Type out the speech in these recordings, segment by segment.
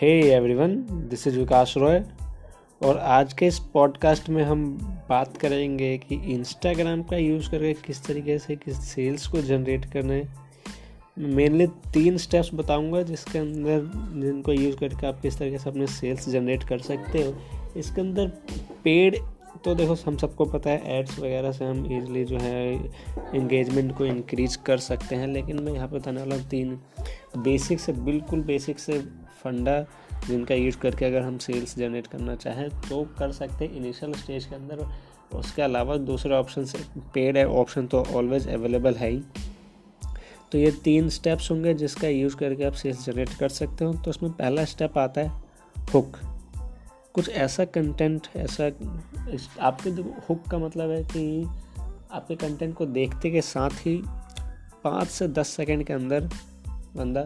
Hey everyone this is Vikas Roy और आज के इस पॉडकास्ट में हम बात करेंगे कि इंस्टाग्राम का यूज़ करके किस तरीके से किस सेल्स को जनरेट करने मेनली तीन स्टेप्स बताऊँगा जिसके अंदर जिनको यूज़ करके आप किस तरीके से अपने सेल्स जनरेट कर सकते हो। इसके अंदर पेड तो देखो, हम सबको पता है एड्स वगैरह से हम इजली जो है इंगेजमेंट को इंक्रीज कर सकते हैं। लेकिन मैं यहाँ पे बताने वाला हूँ तीन बेसिक से, बिल्कुल बेसिक से फंडा जिनका यूज़ करके अगर हम सेल्स जनरेट करना चाहें तो कर सकते हैं इनिशियल स्टेज के अंदर। उसके अलावा दूसरे ऑप्शन से पेड है ऑप्शन तो ऑलवेज अवेलेबल है ही। तो ये तीन स्टेप्स होंगे जिसका यूज़ करके आप सेल्स जनरेट कर सकते हो। तो उसमें पहला स्टेप आता है हुक कुछ ऐसा कंटेंट ऐसा आपके जो हुक का मतलब है कि आपके कंटेंट को देखते के साथ ही पाँच से दस सेकंड के अंदर बंदा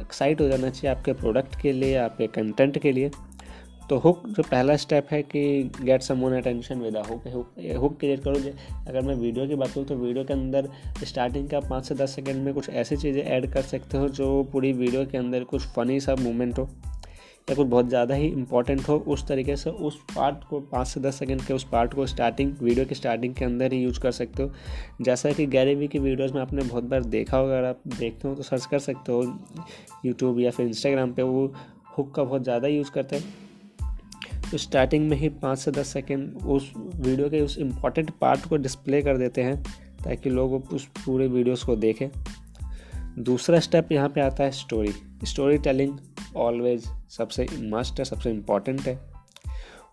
एक्साइट हो जाना चाहिए आपके प्रोडक्ट के लिए, आपके कंटेंट के लिए। तो हुक जो पहला स्टेप है कि get someone attention with hook hook create करो। अगर मैं वीडियो की बात करूँ तो वीडियो के अंदर स्टार्टिंग का पाँच से दस सेकंड में कुछ ऐसी चीज़ें ऐड कर सकते हो जो पूरी वीडियो के अंदर कुछ फ़नी सा मूवमेंट हो। या कुछ बहुत ज़्यादा ही इंपॉर्टेंट हो उस तरीके से उस पार्ट को पाँच से दस सेकेंड के उस पार्ट को स्टार्टिंग वीडियो के स्टार्टिंग के अंदर ही यूज़ कर सकते हो। जैसा कि गैरेवी की वीडियोज़ में आपने बहुत बार देखा होगा, अगर आप देखते हो तो सर्च कर सकते हो यूट्यूब या फिर इंस्टाग्राम पर वो हुक का बहुत ज़्यादा यूज़ करते हैं। तो स्टार्टिंग में ही पाँच से दस सेकेंड उस वीडियो के उस इंपॉर्टेंट पार्ट को डिस्प्ले कर देते हैं, ताकि लोग उस पूरे वीडियोस को देखें। दूसरा स्टेप यहाँ पे आता है स्टोरी स्टोरी टेलिंग ऑलवेज सबसे मस्ट है सबसे इंपॉर्टेंट है।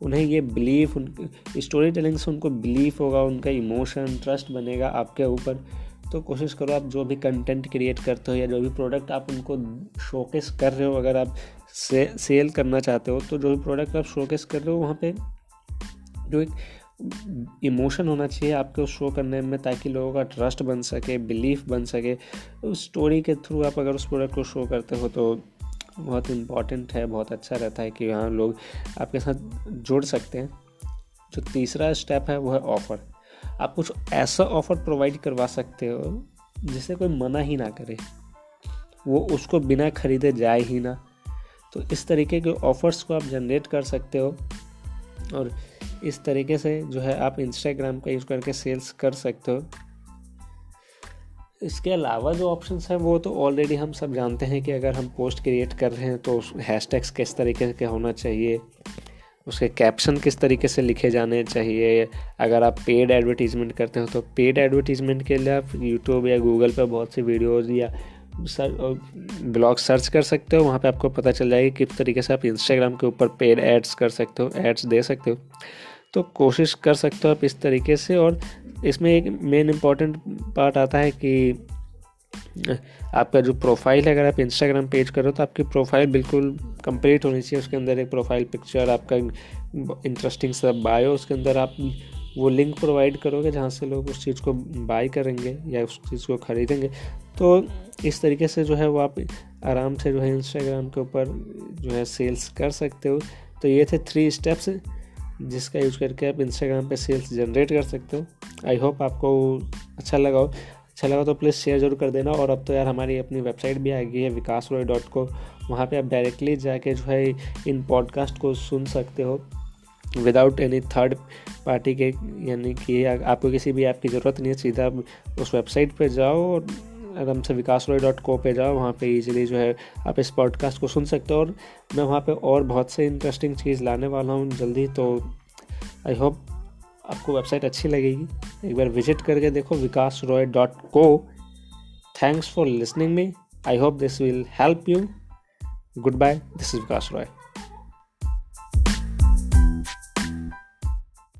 उन्हें ये बिलीफ उन स्टोरी टेलिंग से उनको बिलीफ होगा उनका इमोशन ट्रस्ट बनेगा आपके ऊपर। तो कोशिश करो आप जो भी कंटेंट क्रिएट करते हो या जो भी प्रोडक्ट आप उनको शोकेस कर रहे हो अगर आप से, सेल करना चाहते हो तो जो भी प्रोडक्ट आप शोकेस कर रहे हो वहाँ पे जो एक इमोशन होना चाहिए आपके उस शो करने में ताकि लोगों का ट्रस्ट बन सके बिलीफ बन सके। उस स्टोरी के थ्रू आप अगर उस प्रोडक्ट को शो करते हो तो बहुत इंपॉर्टेंट है, बहुत अच्छा रहता है कि हाँ लोग आपके साथ जुड़ सकते हैं। जो तीसरा स्टेप है, वो है ऑफ़र आप कुछ ऐसा ऑफ़र प्रोवाइड करवा सकते हो, जिसे कोई मना ही ना करे। वो उसको बिना खरीदे जाए ही ना। तो इस तरीके के ऑफ़र्स को आप जनरेट कर सकते हो और इस तरीके से जो है आप इंस्टाग्राम का यूज़ करके सेल्स कर सकते हो। इसके अलावा जो ऑप्शंस हैं, वो तो ऑलरेडी हम सब जानते हैं कि अगर हम पोस्ट क्रिएट कर रहे हैं तो हैशटैग्स किस तरीके के होना चाहिए, उसके कैप्शन किस तरीके से लिखे जाने चाहिए। अगर आप पेड एडवर्टीजमेंट करते हो तो पेड एडवर्टीजमेंट के लिए आप यूट्यूब या गूगल पर बहुत सी वीडियोज़ या सर ब्लॉग सर्च कर सकते हो। वहाँ पे आपको पता चल जाएगी किस तरीके से आप इंस्टाग्राम के ऊपर पेड एड्स कर सकते हो एड्स दे सकते हो। तो कोशिश कर सकते हो आप इस तरीके से और इसमें एक मेन इंपॉर्टेंट पार्ट आता है कि, आपका जो प्रोफ़ाइल है, अगर आप इंस्टाग्राम पेज करो तो आपकी प्रोफ़ाइल बिल्कुल कंप्लीट होनी चाहिए। उसके अंदर एक प्रोफ़ाइल पिक्चर आपका इंटरेस्टिंग सा बायो उसके अंदर आप वो लिंक प्रोवाइड करोगे जहाँ से लोग उस चीज़ को बाई करेंगे या उस चीज़ को ख़रीदेंगे। तो इस तरीके से जो है वो आप आराम से जो है इंस्टाग्राम के ऊपर जो है सेल्स कर सकते हो। तो ये थे थ्री स्टेप्स जिसका यूज़ करके आप इंस्टाग्राम पे सेल्स जनरेट कर सकते हो। आई होप आपको अच्छा लगा हो। अच्छा लगा तो प्लीज़ शेयर ज़रूर कर देना। और अब तो यार हमारी अपनी वेबसाइट भी आ गई है विकास रॉय डॉट को वहाँ पर आप डायरेक्टली जाके जो है इन पॉडकास्ट को सुन सकते हो। विदाउट एनी थर्ड पार्टी के यानी कि आपको किसी भी ऐप की ज़रूरत नहीं है। सीधा उस वेबसाइट पर जाओ और आराम से विकास रॉय डॉट को पे जाओ, वहाँ पे इजीली जो है आप इस पॉडकास्ट को सुन सकते हो और मैं वहाँ पे और बहुत से इंटरेस्टिंग चीज़ लाने वाला हूँ जल्दी तो आई होप आपको वेबसाइट अच्छी लगेगी। एक बार विज़िट करके देखो Vikas Roy dot co thanks for listening me I hope this will help you goodbye this is Vikas Roy